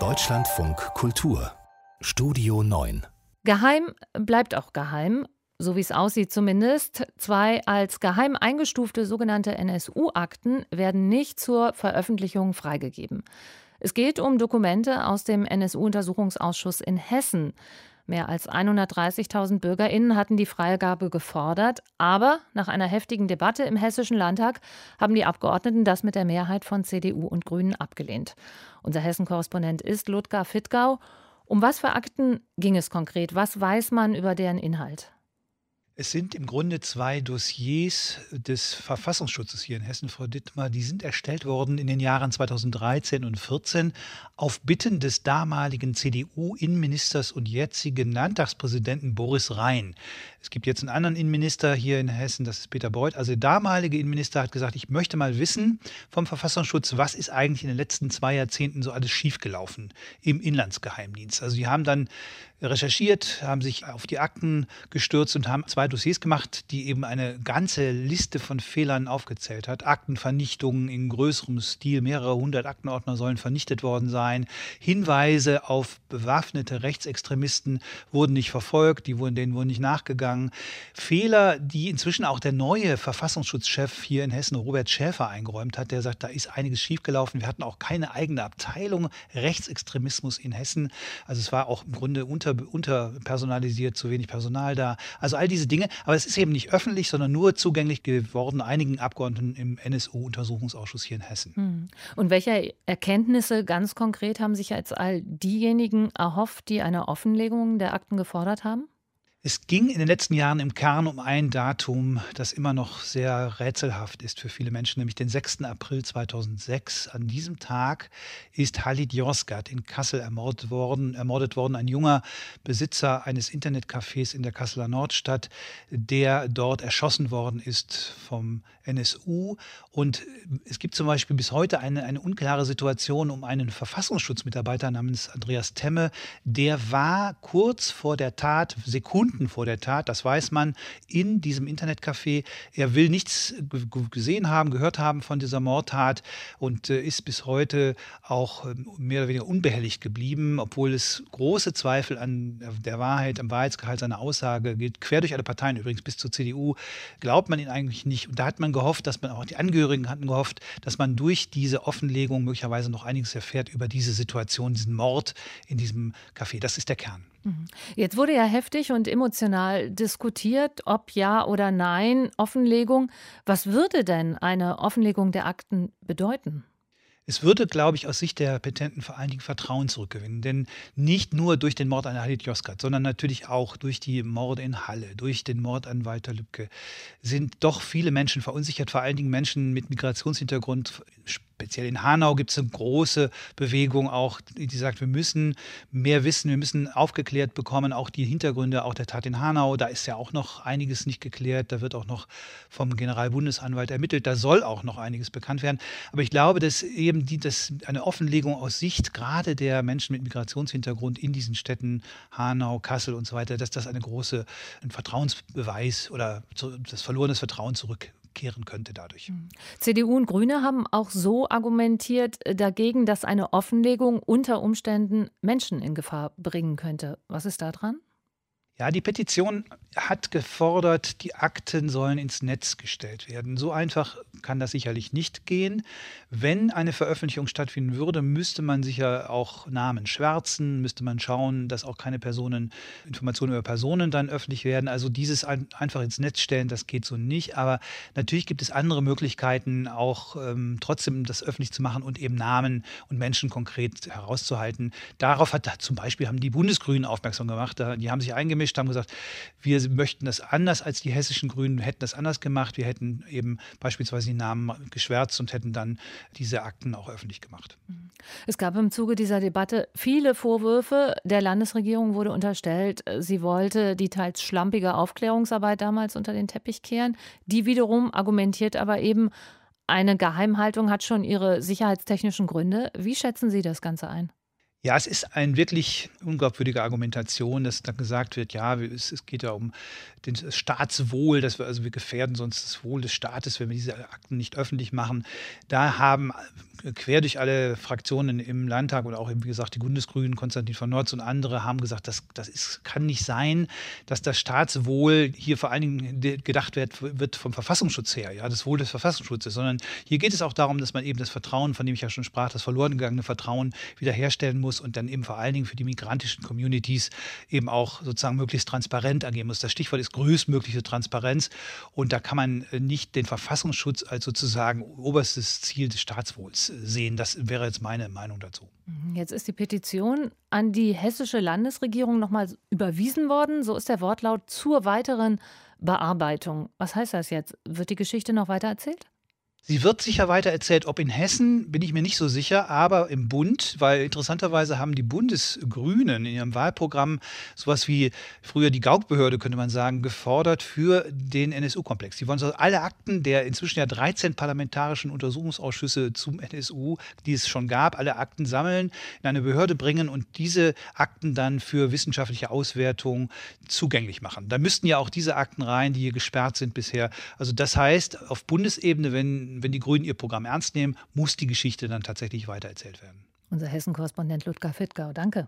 Deutschlandfunk Kultur Studio 9 Geheim bleibt auch geheim, so wie es aussieht zumindest. Zwei als geheim eingestufte sogenannte NSU-Akten werden nicht zur Veröffentlichung freigegeben. Es geht um Dokumente aus dem NSU-Untersuchungsausschuss in Hessen. Mehr als 130.000 Bürgerinnen hatten die Freigabe gefordert, aber nach einer heftigen Debatte im Hessischen Landtag haben die Abgeordneten das mit der Mehrheit von CDU und Grünen abgelehnt. Unser Hessen-Korrespondent ist Ludger Fittgau. Um was für Akten ging es konkret? Was weiß man über deren Inhalt? Es sind im Grunde zwei Dossiers des Verfassungsschutzes hier in Hessen, Frau Dittmar. Die sind erstellt worden in den Jahren 2013 und 2014 auf Bitten des damaligen CDU-Innenministers und jetzigen Landtagspräsidenten Boris Rhein. Es gibt jetzt einen anderen Innenminister hier in Hessen, das ist Peter Beuth. Also der damalige Innenminister hat gesagt, ich möchte mal wissen vom Verfassungsschutz, was ist eigentlich in den letzten zwei Jahrzehnten so alles schiefgelaufen im Inlandsgeheimdienst. Also die haben dann recherchiert, haben sich auf die Akten gestürzt und haben zwei Dossiers gemacht, die eben eine ganze Liste von Fehlern aufgezählt hat. Aktenvernichtungen in größerem Stil, mehrere hundert Aktenordner sollen vernichtet worden sein. Hinweise auf bewaffnete Rechtsextremisten wurden nicht verfolgt, die wurden, denen wurden nicht nachgegangen. Fehler, die inzwischen auch der neue Verfassungsschutzchef hier in Hessen, Robert Schäfer, eingeräumt hat, der sagt, da ist einiges schiefgelaufen. Wir hatten auch keine eigene Abteilung Rechtsextremismus in Hessen. Also es war auch im Grunde unter unter, unterpersonalisiert, zu wenig Personal da. Also all diese Dinge. Aber es ist eben nicht öffentlich, sondern nur zugänglich geworden einigen Abgeordneten im NSU-Untersuchungsausschuss hier in Hessen. Hm. Und welche Erkenntnisse ganz konkret haben sich jetzt all diejenigen erhofft, die eine Offenlegung der Akten gefordert haben? Es ging in den letzten Jahren im Kern um ein Datum, das immer noch sehr rätselhaft ist für viele Menschen, nämlich den 6. April 2006. An diesem Tag ist Halid Yozgat in Kassel ermordet worden, ermordet worden, ein junger Besitzer eines Internetcafés in der Kasseler Nordstadt, der dort erschossen worden ist vom NSU. Und es gibt zum Beispiel bis heute eine, eine unklare Situation um einen Verfassungsschutzmitarbeiter namens Andreas Temme. Der war kurz vor der Tat, Sekunden Stunden vor der Tat, das weiß man, in diesem Internetcafé. Er will nichts gesehen haben, gehört haben von dieser Mordtat und äh, ist bis heute auch ähm, mehr oder weniger unbehelligt geblieben, obwohl es große Zweifel an der Wahrheit, am Wahrheitsgehalt seiner Aussage gilt. Quer durch alle Parteien übrigens bis zur CDU glaubt man ihn eigentlich nicht. Und da hat man gehofft, dass man auch die Angehörigen hatten gehofft, dass man durch diese Offenlegung möglicherweise noch einiges erfährt über diese Situation, diesen Mord in diesem Café. Das ist der Kern. Mhm. Jetzt wurde ja heftig und emotional diskutiert, ob ja oder nein Offenlegung. Was würde denn eine Offenlegung der Akten bedeuten? Es würde, glaube ich, aus Sicht der Petenten vor allen Dingen Vertrauen zurückgewinnen. Denn nicht nur durch den Mord an Halit Yozgat, sondern natürlich auch durch die Morde in Halle, durch den Mord an Walter Lübcke sind doch viele Menschen verunsichert, vor allen Dingen Menschen mit Migrationshintergrund, speziell in Hanau gibt es eine große Bewegung auch, die sagt, wir müssen mehr wissen, wir müssen aufgeklärt bekommen, auch die Hintergründe auch der Tat in Hanau. Da ist ja auch noch einiges nicht geklärt. Da wird auch noch vom Generalbundesanwalt ermittelt. Da soll auch noch einiges bekannt werden. Aber ich glaube, dass eben die, dass eine Offenlegung aus Sicht gerade der Menschen mit Migrationshintergrund in diesen Städten Hanau, Kassel und so weiter, dass das eine große ein Vertrauensbeweis oder das verlorene Vertrauen zurück kehren könnte dadurch. Hm. CDU und Grüne haben auch so argumentiert äh, dagegen, dass eine Offenlegung unter Umständen Menschen in Gefahr bringen könnte. Was ist da dran? Ja, die Petition hat gefordert, die Akten sollen ins Netz gestellt werden. So einfach kann das sicherlich nicht gehen. Wenn eine Veröffentlichung stattfinden würde, müsste man sicher auch Namen schwärzen, müsste man schauen, dass auch keine Personen, Informationen über Personen dann öffentlich werden. Also dieses einfach ins Netz stellen, das geht so nicht. Aber natürlich gibt es andere Möglichkeiten, auch ähm, trotzdem das öffentlich zu machen und eben Namen und Menschen konkret herauszuhalten. Darauf hat zum Beispiel haben die Bundesgrünen aufmerksam gemacht. Die haben sich eingemischt, haben gesagt, wir möchten das anders als die hessischen Grünen, hätten das anders gemacht. Wir hätten eben beispielsweise die Namen geschwärzt und hätten dann diese Akten auch öffentlich gemacht. Mhm. Es gab im Zuge dieser Debatte viele Vorwürfe. Der Landesregierung wurde unterstellt, sie wollte die teils schlampige Aufklärungsarbeit damals unter den Teppich kehren. Die wiederum argumentiert aber eben, eine Geheimhaltung hat schon ihre sicherheitstechnischen Gründe. Wie schätzen Sie das Ganze ein? Ja, es ist eine wirklich unglaubwürdige Argumentation, dass dann gesagt wird, ja, es, es geht ja um das Staatswohl, dass wir also wir gefährden sonst das Wohl des Staates, wenn wir diese Akten nicht öffentlich machen. Da haben quer durch alle Fraktionen im Landtag und auch, wie gesagt, die Bundesgrünen, Konstantin von Notz und andere haben gesagt, das, das ist, kann nicht sein, dass das Staatswohl hier vor allen Dingen gedacht wird, wird vom Verfassungsschutz her, ja, das Wohl des Verfassungsschutzes, sondern hier geht es auch darum, dass man eben das Vertrauen, von dem ich ja schon sprach, das verloren gegangene Vertrauen wiederherstellen muss und dann eben vor allen Dingen für die migrantischen Communities eben auch sozusagen möglichst transparent agieren muss. Das Stichwort ist größtmögliche Transparenz und da kann man nicht den Verfassungsschutz als sozusagen oberstes Ziel des Staatswohls sehen. Das wäre jetzt meine Meinung dazu. Mhm, jetzt ist die Petition an die hessische Landesregierung nochmal überwiesen worden. So ist der Wortlaut zur weiteren Bearbeitung. Was heißt das jetzt? Wird die Geschichte noch weiter erzählt? Sie wird sicher weiter erzählt. Ob in Hessen, bin ich mir nicht so sicher, aber im Bund, weil interessanterweise haben die Bundesgrünen in ihrem Wahlprogramm sowas wie früher die Gaukbehörde, könnte man sagen, gefordert für den NSU-Komplex. Die wollen so alle Akten der inzwischen ja 13 parlamentarischen Untersuchungsausschüsse zum NSU, die es schon gab, alle Akten sammeln, in eine Behörde bringen und diese Akten dann für wissenschaftliche Auswertung zugänglich machen. Da müssten ja auch diese Akten rein, die hier gesperrt sind bisher. Also das heißt, auf Bundesebene, wenn wenn die Grünen ihr Programm ernst nehmen, muss die Geschichte dann tatsächlich weitererzählt werden. Unser Hessen-Korrespondent Ludger Fittgau, danke.